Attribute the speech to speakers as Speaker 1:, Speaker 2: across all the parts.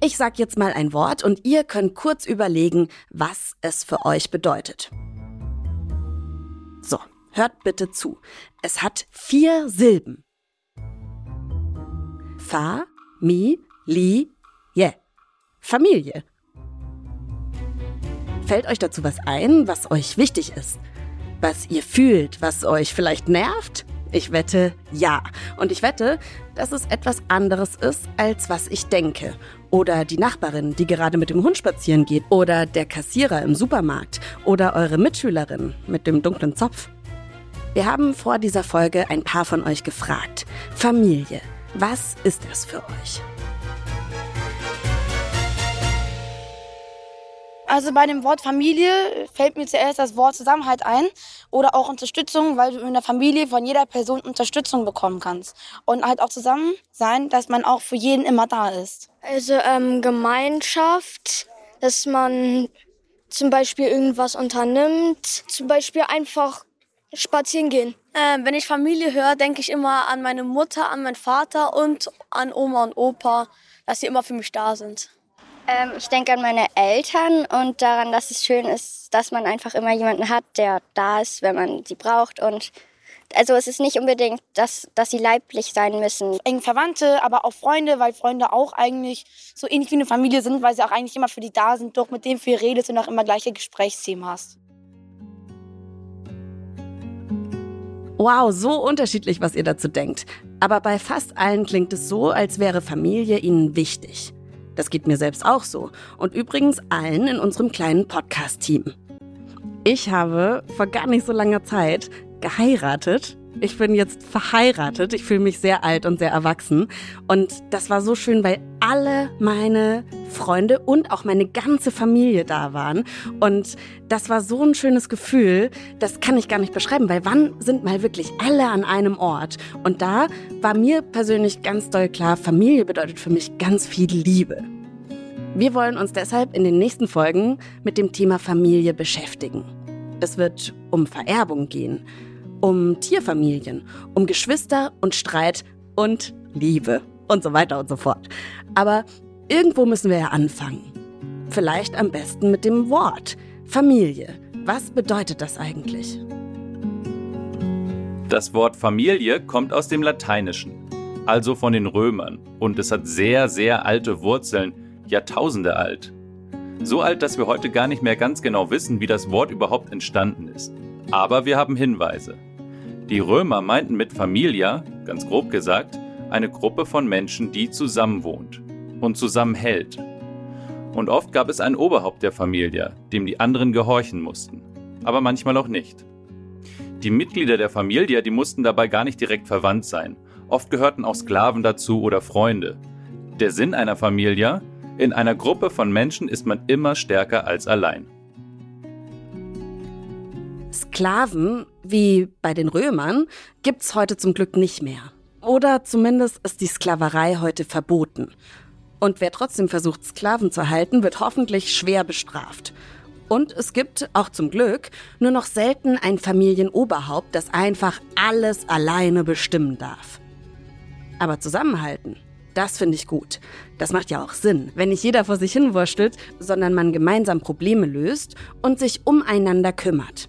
Speaker 1: ich sag jetzt mal ein Wort und ihr könnt kurz überlegen, was es für euch bedeutet. So, hört bitte zu. Es hat vier Silben. Fa, mi, li, je. Familie. Fällt euch dazu was ein, was euch wichtig ist? Was ihr fühlt, was euch vielleicht nervt? Ich wette, ja. Und ich wette, dass es etwas anderes ist, als was ich denke. Oder die Nachbarin, die gerade mit dem Hund spazieren geht. Oder der Kassierer im Supermarkt. Oder eure Mitschülerin mit dem dunklen Zopf. Wir haben vor dieser Folge ein paar von euch gefragt. Familie, was ist das für euch?
Speaker 2: Also bei dem Wort Familie fällt mir zuerst das Wort Zusammenhalt ein oder auch Unterstützung, weil du in der Familie von jeder Person Unterstützung bekommen kannst. Und halt auch zusammen sein, dass man auch für jeden immer da ist.
Speaker 3: Also ähm, Gemeinschaft, dass man zum Beispiel irgendwas unternimmt, zum Beispiel einfach spazieren gehen.
Speaker 4: Ähm, wenn ich Familie höre, denke ich immer an meine Mutter, an meinen Vater und an Oma und Opa, dass sie immer für mich da sind.
Speaker 5: Ähm, ich denke an meine Eltern und daran, dass es schön ist, dass man einfach immer jemanden hat, der da ist, wenn man sie braucht. Und also es ist nicht unbedingt, dass, dass sie leiblich sein müssen.
Speaker 2: Eng Verwandte, aber auch Freunde, weil Freunde auch eigentlich so ähnlich wie eine Familie sind, weil sie auch eigentlich immer für die da sind, doch mit dem viel redest und auch immer gleiche Gesprächsthemen hast.
Speaker 1: Wow, so unterschiedlich, was ihr dazu denkt. Aber bei fast allen klingt es so, als wäre Familie ihnen wichtig. Das geht mir selbst auch so. Und übrigens allen in unserem kleinen Podcast-Team. Ich habe vor gar nicht so langer Zeit geheiratet. Ich bin jetzt verheiratet. Ich fühle mich sehr alt und sehr erwachsen. Und das war so schön, weil alle meine Freunde und auch meine ganze Familie da waren. Und das war so ein schönes Gefühl. Das kann ich gar nicht beschreiben, weil wann sind mal wirklich alle an einem Ort? Und da war mir persönlich ganz doll klar, Familie bedeutet für mich ganz viel Liebe. Wir wollen uns deshalb in den nächsten Folgen mit dem Thema Familie beschäftigen. Es wird um Vererbung gehen, um Tierfamilien, um Geschwister und Streit und Liebe und so weiter und so fort. Aber irgendwo müssen wir ja anfangen. Vielleicht am besten mit dem Wort Familie. Was bedeutet das eigentlich?
Speaker 6: Das Wort Familie kommt aus dem Lateinischen, also von den Römern, und es hat sehr, sehr alte Wurzeln, Jahrtausende alt. So alt, dass wir heute gar nicht mehr ganz genau wissen, wie das Wort überhaupt entstanden ist. Aber wir haben Hinweise. Die Römer meinten mit Familia, ganz grob gesagt, eine Gruppe von Menschen, die zusammenwohnt und zusammenhält. Und oft gab es ein Oberhaupt der Familie, dem die anderen gehorchen mussten, aber manchmal auch nicht. Die Mitglieder der Familie, die mussten dabei gar nicht direkt verwandt sein. Oft gehörten auch Sklaven dazu oder Freunde. Der Sinn einer Familie, in einer Gruppe von Menschen ist man immer stärker als allein.
Speaker 1: Sklaven, wie bei den Römern, gibt's heute zum Glück nicht mehr. Oder zumindest ist die Sklaverei heute verboten. Und wer trotzdem versucht, Sklaven zu halten, wird hoffentlich schwer bestraft. Und es gibt, auch zum Glück, nur noch selten ein Familienoberhaupt, das einfach alles alleine bestimmen darf. Aber zusammenhalten, das finde ich gut. Das macht ja auch Sinn, wenn nicht jeder vor sich hinwurschtelt, sondern man gemeinsam Probleme löst und sich umeinander kümmert.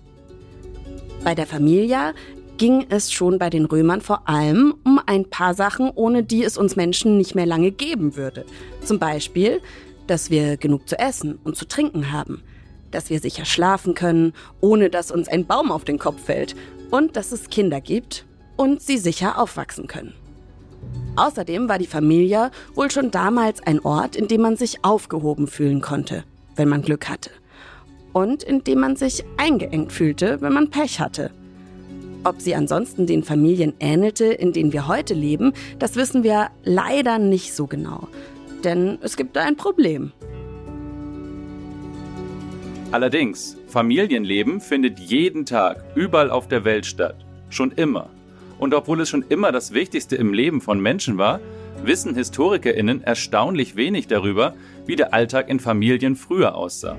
Speaker 1: Bei der Familie ging es schon bei den Römern vor allem um ein paar Sachen, ohne die es uns Menschen nicht mehr lange geben würde. Zum Beispiel, dass wir genug zu essen und zu trinken haben, dass wir sicher schlafen können, ohne dass uns ein Baum auf den Kopf fällt und dass es Kinder gibt und sie sicher aufwachsen können. Außerdem war die Familie wohl schon damals ein Ort, in dem man sich aufgehoben fühlen konnte, wenn man Glück hatte. Und in dem man sich eingeengt fühlte, wenn man Pech hatte. Ob sie ansonsten den Familien ähnelte, in denen wir heute leben, das wissen wir leider nicht so genau. Denn es gibt da ein Problem.
Speaker 6: Allerdings, Familienleben findet jeden Tag überall auf der Welt statt. Schon immer. Und obwohl es schon immer das Wichtigste im Leben von Menschen war, wissen HistorikerInnen erstaunlich wenig darüber, wie der Alltag in Familien früher aussah.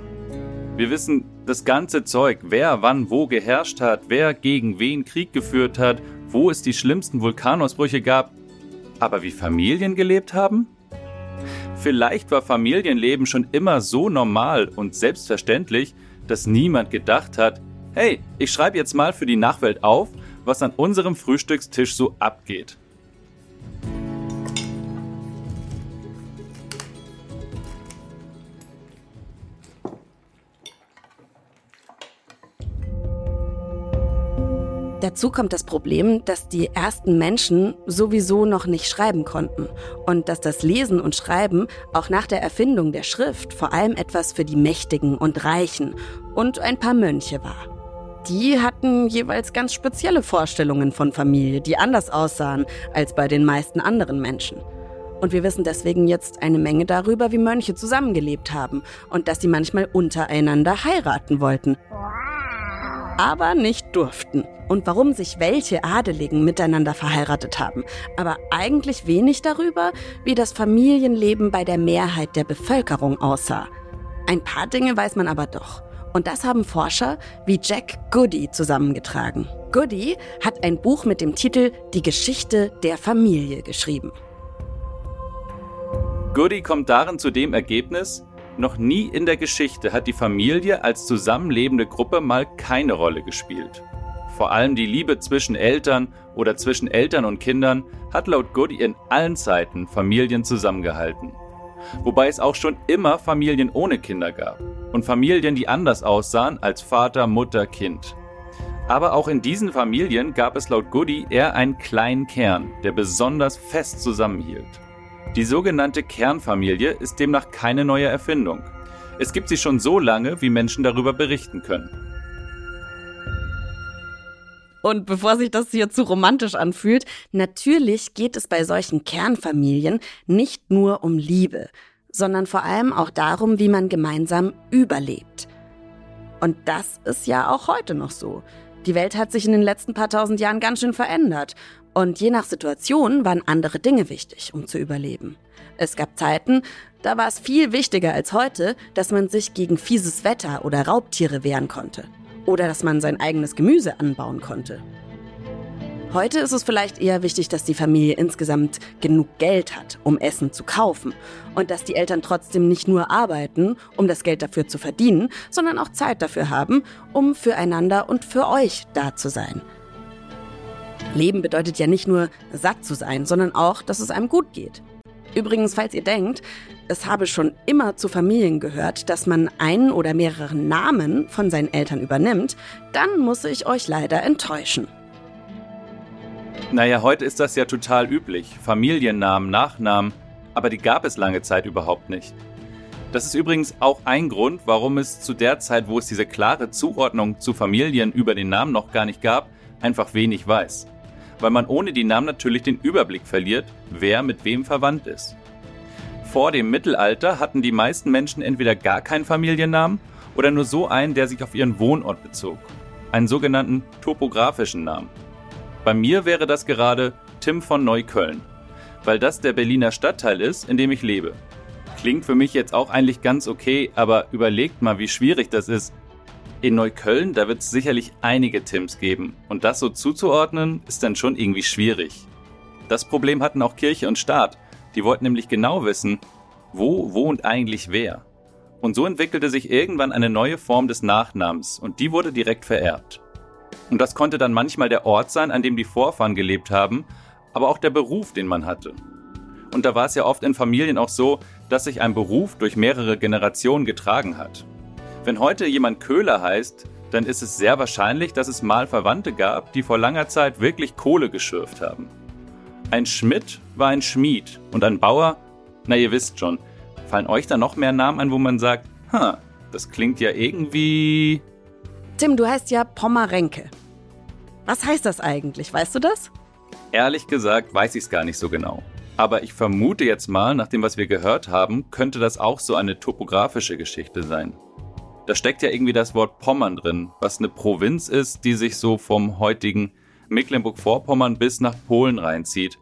Speaker 6: Wir wissen das ganze Zeug, wer wann wo geherrscht hat, wer gegen wen Krieg geführt hat, wo es die schlimmsten Vulkanausbrüche gab. Aber wie Familien gelebt haben? Vielleicht war Familienleben schon immer so normal und selbstverständlich, dass niemand gedacht hat, hey, ich schreibe jetzt mal für die Nachwelt auf, was an unserem Frühstückstisch so abgeht.
Speaker 1: Dazu kommt das Problem, dass die ersten Menschen sowieso noch nicht schreiben konnten und dass das Lesen und Schreiben auch nach der Erfindung der Schrift vor allem etwas für die Mächtigen und Reichen und ein paar Mönche war. Die hatten jeweils ganz spezielle Vorstellungen von Familie, die anders aussahen als bei den meisten anderen Menschen. Und wir wissen deswegen jetzt eine Menge darüber, wie Mönche zusammengelebt haben und dass sie manchmal untereinander heiraten wollten aber nicht durften. Und warum sich welche Adeligen miteinander verheiratet haben. Aber eigentlich wenig darüber, wie das Familienleben bei der Mehrheit der Bevölkerung aussah. Ein paar Dinge weiß man aber doch. Und das haben Forscher wie Jack Goody zusammengetragen. Goody hat ein Buch mit dem Titel Die Geschichte der Familie geschrieben.
Speaker 6: Goody kommt darin zu dem Ergebnis, noch nie in der Geschichte hat die Familie als zusammenlebende Gruppe mal keine Rolle gespielt. Vor allem die Liebe zwischen Eltern oder zwischen Eltern und Kindern hat laut Goody in allen Zeiten Familien zusammengehalten. Wobei es auch schon immer Familien ohne Kinder gab und Familien, die anders aussahen als Vater, Mutter, Kind. Aber auch in diesen Familien gab es laut Goody eher einen kleinen Kern, der besonders fest zusammenhielt. Die sogenannte Kernfamilie ist demnach keine neue Erfindung. Es gibt sie schon so lange, wie Menschen darüber berichten können.
Speaker 1: Und bevor sich das hier zu romantisch anfühlt, natürlich geht es bei solchen Kernfamilien nicht nur um Liebe, sondern vor allem auch darum, wie man gemeinsam überlebt. Und das ist ja auch heute noch so. Die Welt hat sich in den letzten paar tausend Jahren ganz schön verändert und je nach Situation waren andere Dinge wichtig, um zu überleben. Es gab Zeiten, da war es viel wichtiger als heute, dass man sich gegen fieses Wetter oder Raubtiere wehren konnte. Oder dass man sein eigenes Gemüse anbauen konnte. Heute ist es vielleicht eher wichtig, dass die Familie insgesamt genug Geld hat, um Essen zu kaufen. Und dass die Eltern trotzdem nicht nur arbeiten, um das Geld dafür zu verdienen, sondern auch Zeit dafür haben, um füreinander und für euch da zu sein. Leben bedeutet ja nicht nur satt zu sein, sondern auch, dass es einem gut geht. Übrigens, falls ihr denkt, es habe schon immer zu Familien gehört, dass man einen oder mehrere Namen von seinen Eltern übernimmt, dann muss ich euch leider enttäuschen.
Speaker 6: Naja, heute ist das ja total üblich. Familiennamen, Nachnamen, aber die gab es lange Zeit überhaupt nicht. Das ist übrigens auch ein Grund, warum es zu der Zeit, wo es diese klare Zuordnung zu Familien über den Namen noch gar nicht gab, einfach wenig weiß weil man ohne die Namen natürlich den Überblick verliert, wer mit wem verwandt ist. Vor dem Mittelalter hatten die meisten Menschen entweder gar keinen Familiennamen oder nur so einen, der sich auf ihren Wohnort bezog, einen sogenannten topografischen Namen. Bei mir wäre das gerade Tim von Neukölln, weil das der Berliner Stadtteil ist, in dem ich lebe. Klingt für mich jetzt auch eigentlich ganz okay, aber überlegt mal, wie schwierig das ist, in Neukölln, da wird es sicherlich einige Tims geben. Und das so zuzuordnen, ist dann schon irgendwie schwierig. Das Problem hatten auch Kirche und Staat. Die wollten nämlich genau wissen, wo wohnt eigentlich wer. Und so entwickelte sich irgendwann eine neue Form des Nachnamens und die wurde direkt vererbt. Und das konnte dann manchmal der Ort sein, an dem die Vorfahren gelebt haben, aber auch der Beruf, den man hatte. Und da war es ja oft in Familien auch so, dass sich ein Beruf durch mehrere Generationen getragen hat. Wenn heute jemand Köhler heißt, dann ist es sehr wahrscheinlich, dass es mal Verwandte gab, die vor langer Zeit wirklich Kohle geschürft haben. Ein Schmidt war ein Schmied und ein Bauer, na ihr wisst schon, fallen euch da noch mehr Namen ein, wo man sagt, ha, das klingt ja irgendwie...
Speaker 1: Tim, du heißt ja Pommerenke. Was heißt das eigentlich, weißt du das?
Speaker 6: Ehrlich gesagt weiß ich es gar nicht so genau. Aber ich vermute jetzt mal, nach dem, was wir gehört haben, könnte das auch so eine topografische Geschichte sein. Da steckt ja irgendwie das Wort Pommern drin, was eine Provinz ist, die sich so vom heutigen Mecklenburg-Vorpommern bis nach Polen reinzieht.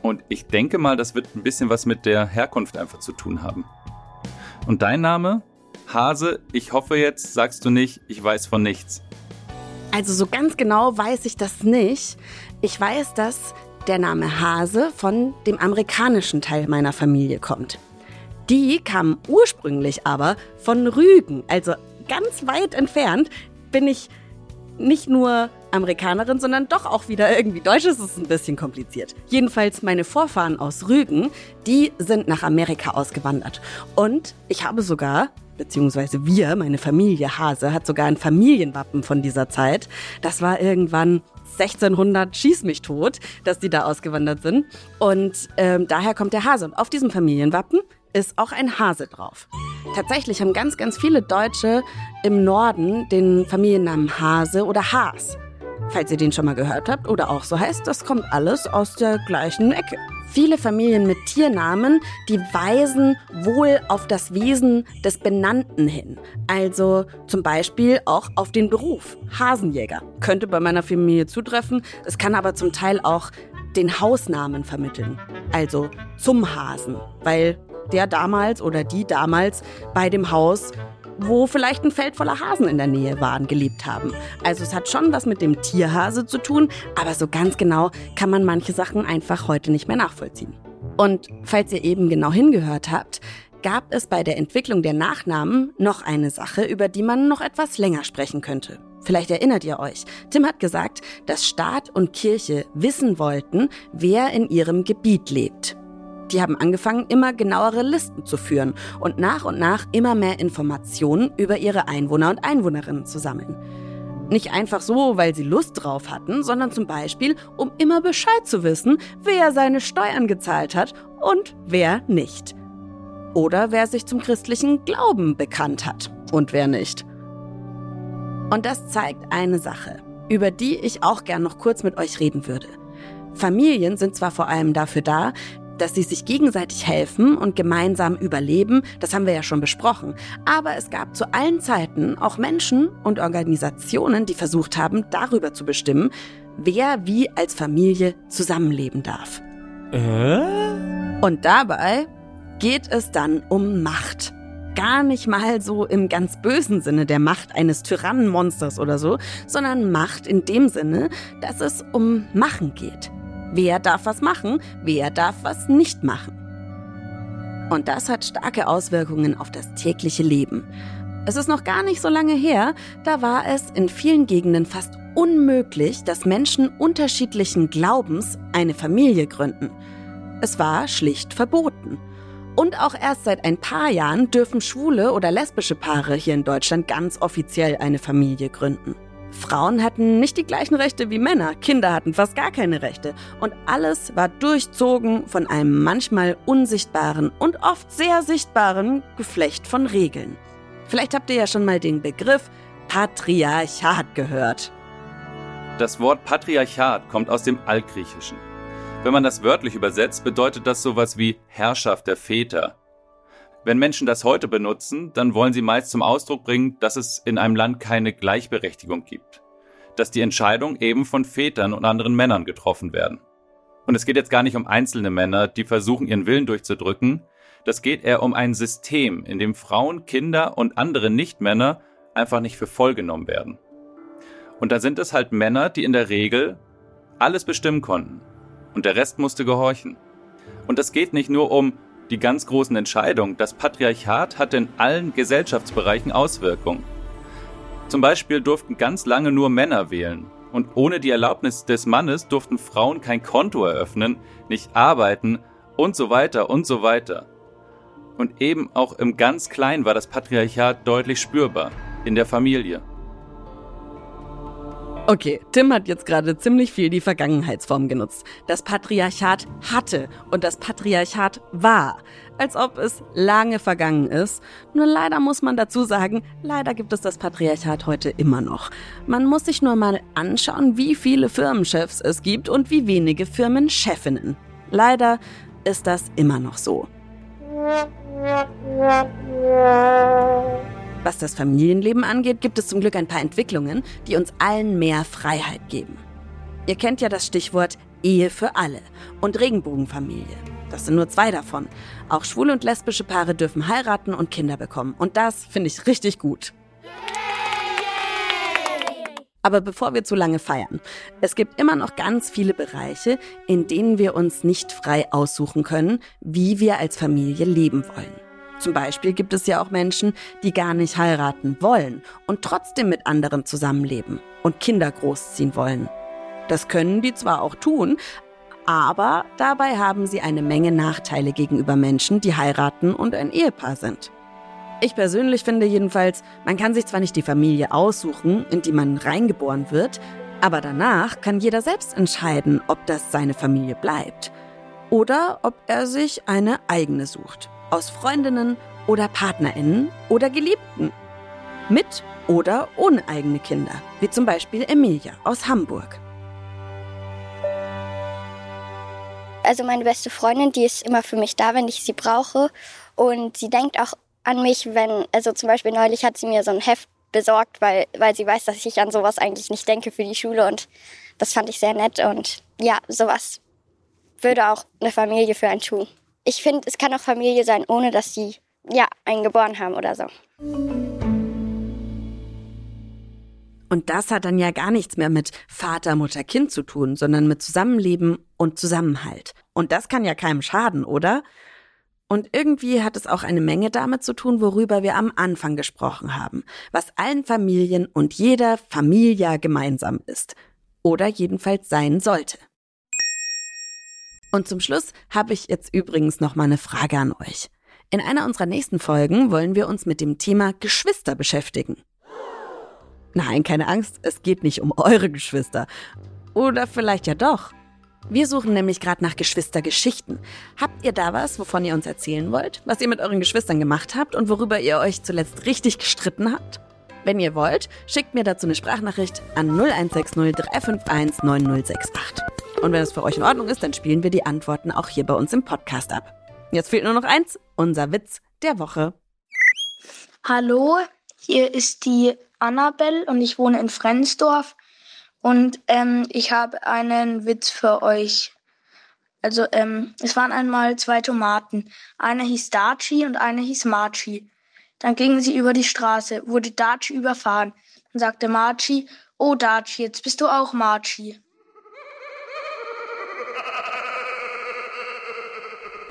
Speaker 6: Und ich denke mal, das wird ein bisschen was mit der Herkunft einfach zu tun haben. Und dein Name? Hase, ich hoffe jetzt, sagst du nicht, ich weiß von nichts.
Speaker 1: Also so ganz genau weiß ich das nicht. Ich weiß, dass der Name Hase von dem amerikanischen Teil meiner Familie kommt. Die kamen ursprünglich aber von Rügen, also ganz weit entfernt bin ich nicht nur Amerikanerin, sondern doch auch wieder irgendwie Deutsch. Das ist ein bisschen kompliziert. Jedenfalls meine Vorfahren aus Rügen, die sind nach Amerika ausgewandert. Und ich habe sogar, beziehungsweise wir, meine Familie Hase, hat sogar ein Familienwappen von dieser Zeit. Das war irgendwann 1600 schieß mich tot, dass die da ausgewandert sind. Und ähm, daher kommt der Hase. Und auf diesem Familienwappen ist auch ein Hase drauf. Tatsächlich haben ganz, ganz viele Deutsche im Norden den Familiennamen Hase oder Haas. Falls ihr den schon mal gehört habt oder auch so heißt, das kommt alles aus der gleichen Ecke. Viele Familien mit Tiernamen, die weisen wohl auf das Wesen des Benannten hin. Also zum Beispiel auch auf den Beruf. Hasenjäger. Könnte bei meiner Familie zutreffen. Es kann aber zum Teil auch den Hausnamen vermitteln. Also zum Hasen. Weil der damals oder die damals bei dem Haus wo vielleicht ein Feld voller Hasen in der Nähe waren, gelebt haben. Also es hat schon was mit dem Tierhase zu tun, aber so ganz genau kann man manche Sachen einfach heute nicht mehr nachvollziehen. Und falls ihr eben genau hingehört habt, gab es bei der Entwicklung der Nachnamen noch eine Sache, über die man noch etwas länger sprechen könnte. Vielleicht erinnert ihr euch. Tim hat gesagt, dass Staat und Kirche wissen wollten, wer in ihrem Gebiet lebt. Die haben angefangen, immer genauere Listen zu führen und nach und nach immer mehr Informationen über ihre Einwohner und Einwohnerinnen zu sammeln. Nicht einfach so, weil sie Lust drauf hatten, sondern zum Beispiel, um immer Bescheid zu wissen, wer seine Steuern gezahlt hat und wer nicht. Oder wer sich zum christlichen Glauben bekannt hat und wer nicht. Und das zeigt eine Sache, über die ich auch gern noch kurz mit euch reden würde. Familien sind zwar vor allem dafür da, dass sie sich gegenseitig helfen und gemeinsam überleben, das haben wir ja schon besprochen. Aber es gab zu allen Zeiten auch Menschen und Organisationen, die versucht haben, darüber zu bestimmen, wer wie als Familie zusammenleben darf. Äh? Und dabei geht es dann um Macht. Gar nicht mal so im ganz bösen Sinne der Macht eines Tyrannenmonsters oder so, sondern Macht in dem Sinne, dass es um Machen geht. Wer darf was machen, wer darf was nicht machen. Und das hat starke Auswirkungen auf das tägliche Leben. Es ist noch gar nicht so lange her, da war es in vielen Gegenden fast unmöglich, dass Menschen unterschiedlichen Glaubens eine Familie gründen. Es war schlicht verboten. Und auch erst seit ein paar Jahren dürfen schwule oder lesbische Paare hier in Deutschland ganz offiziell eine Familie gründen. Frauen hatten nicht die gleichen Rechte wie Männer, Kinder hatten fast gar keine Rechte und alles war durchzogen von einem manchmal unsichtbaren und oft sehr sichtbaren Geflecht von Regeln. Vielleicht habt ihr ja schon mal den Begriff Patriarchat gehört.
Speaker 6: Das Wort Patriarchat kommt aus dem Altgriechischen. Wenn man das wörtlich übersetzt, bedeutet das sowas wie Herrschaft der Väter wenn Menschen das heute benutzen, dann wollen sie meist zum Ausdruck bringen, dass es in einem Land keine Gleichberechtigung gibt. Dass die Entscheidungen eben von Vätern und anderen Männern getroffen werden. Und es geht jetzt gar nicht um einzelne Männer, die versuchen, ihren Willen durchzudrücken. Das geht eher um ein System, in dem Frauen, Kinder und andere Nichtmänner einfach nicht für voll genommen werden. Und da sind es halt Männer, die in der Regel alles bestimmen konnten. Und der Rest musste gehorchen. Und das geht nicht nur um die ganz großen Entscheidungen. Das Patriarchat hatte in allen Gesellschaftsbereichen Auswirkungen. Zum Beispiel durften ganz lange nur Männer wählen. Und ohne die Erlaubnis des Mannes durften Frauen kein Konto eröffnen, nicht arbeiten und so weiter und so weiter. Und eben auch im ganz Kleinen war das Patriarchat deutlich spürbar, in der Familie.
Speaker 1: Okay, Tim hat jetzt gerade ziemlich viel die Vergangenheitsform genutzt. Das Patriarchat hatte und das Patriarchat war. Als ob es lange vergangen ist. Nur leider muss man dazu sagen, leider gibt es das Patriarchat heute immer noch. Man muss sich nur mal anschauen, wie viele Firmenchefs es gibt und wie wenige Firmenchefinnen. Leider ist das immer noch so. Was das Familienleben angeht, gibt es zum Glück ein paar Entwicklungen, die uns allen mehr Freiheit geben. Ihr kennt ja das Stichwort Ehe für alle und Regenbogenfamilie. Das sind nur zwei davon. Auch schwule und lesbische Paare dürfen heiraten und Kinder bekommen. Und das finde ich richtig gut. Aber bevor wir zu lange feiern, es gibt immer noch ganz viele Bereiche, in denen wir uns nicht frei aussuchen können, wie wir als Familie leben wollen. Zum Beispiel gibt es ja auch Menschen, die gar nicht heiraten wollen und trotzdem mit anderen zusammenleben und Kinder großziehen wollen. Das können die zwar auch tun, aber dabei haben sie eine Menge Nachteile gegenüber Menschen, die heiraten und ein Ehepaar sind. Ich persönlich finde jedenfalls, man kann sich zwar nicht die Familie aussuchen, in die man reingeboren wird, aber danach kann jeder selbst entscheiden, ob das seine Familie bleibt oder ob er sich eine eigene sucht. Aus Freundinnen oder Partnerinnen oder Geliebten. Mit oder ohne eigene Kinder, wie zum Beispiel Emilia aus Hamburg.
Speaker 5: Also meine beste Freundin, die ist immer für mich da, wenn ich sie brauche. Und sie denkt auch an mich, wenn, also zum Beispiel neulich hat sie mir so ein Heft besorgt, weil, weil sie weiß, dass ich an sowas eigentlich nicht denke für die Schule und das fand ich sehr nett und ja, sowas würde auch eine Familie für einen tun. Ich finde, es kann auch Familie sein, ohne dass sie ja, einen geboren haben oder so.
Speaker 1: Und das hat dann ja gar nichts mehr mit Vater, Mutter, Kind zu tun, sondern mit Zusammenleben und Zusammenhalt. Und das kann ja keinem schaden, oder? Und irgendwie hat es auch eine Menge damit zu tun, worüber wir am Anfang gesprochen haben, was allen Familien und jeder Familie gemeinsam ist oder jedenfalls sein sollte. Und zum Schluss habe ich jetzt übrigens noch mal eine Frage an euch. In einer unserer nächsten Folgen wollen wir uns mit dem Thema Geschwister beschäftigen. Nein, keine Angst, es geht nicht um eure Geschwister. Oder vielleicht ja doch. Wir suchen nämlich gerade nach Geschwistergeschichten. Habt ihr da was, wovon ihr uns erzählen wollt? Was ihr mit euren Geschwistern gemacht habt und worüber ihr euch zuletzt richtig gestritten habt? Wenn ihr wollt, schickt mir dazu eine Sprachnachricht an 0160 351 9068. Und wenn es für euch in Ordnung ist, dann spielen wir die Antworten auch hier bei uns im Podcast ab. Jetzt fehlt nur noch eins, unser Witz der Woche.
Speaker 7: Hallo, hier ist die Annabelle und ich wohne in Frensdorf. Und ähm, ich habe einen Witz für euch. Also ähm, es waren einmal zwei Tomaten. Eine hieß Daci und eine hieß Marci. Dann gingen sie über die Straße, wurde Daci überfahren. Dann sagte Marci, oh Daci, jetzt bist du auch Marci.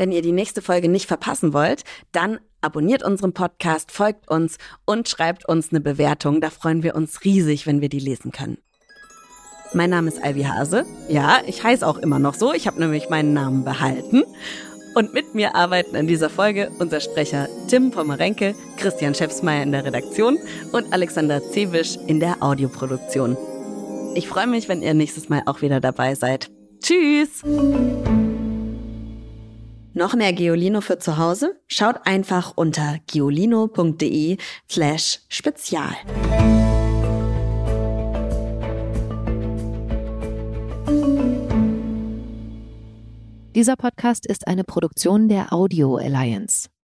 Speaker 1: Wenn ihr die nächste Folge nicht verpassen wollt, dann abonniert unseren Podcast, folgt uns und schreibt uns eine Bewertung. Da freuen wir uns riesig, wenn wir die lesen können. Mein Name ist Ivy Hase. Ja, ich heiße auch immer noch so. Ich habe nämlich meinen Namen behalten. Und mit mir arbeiten in dieser Folge unser Sprecher Tim Pommerenke, Christian Schäfsmeier in der Redaktion und Alexander Zewisch in der Audioproduktion. Ich freue mich, wenn ihr nächstes Mal auch wieder dabei seid. Tschüss! Noch mehr Geolino für zu Hause? Schaut einfach unter geolino.de slash spezial.
Speaker 8: Dieser Podcast ist eine Produktion der Audio Alliance.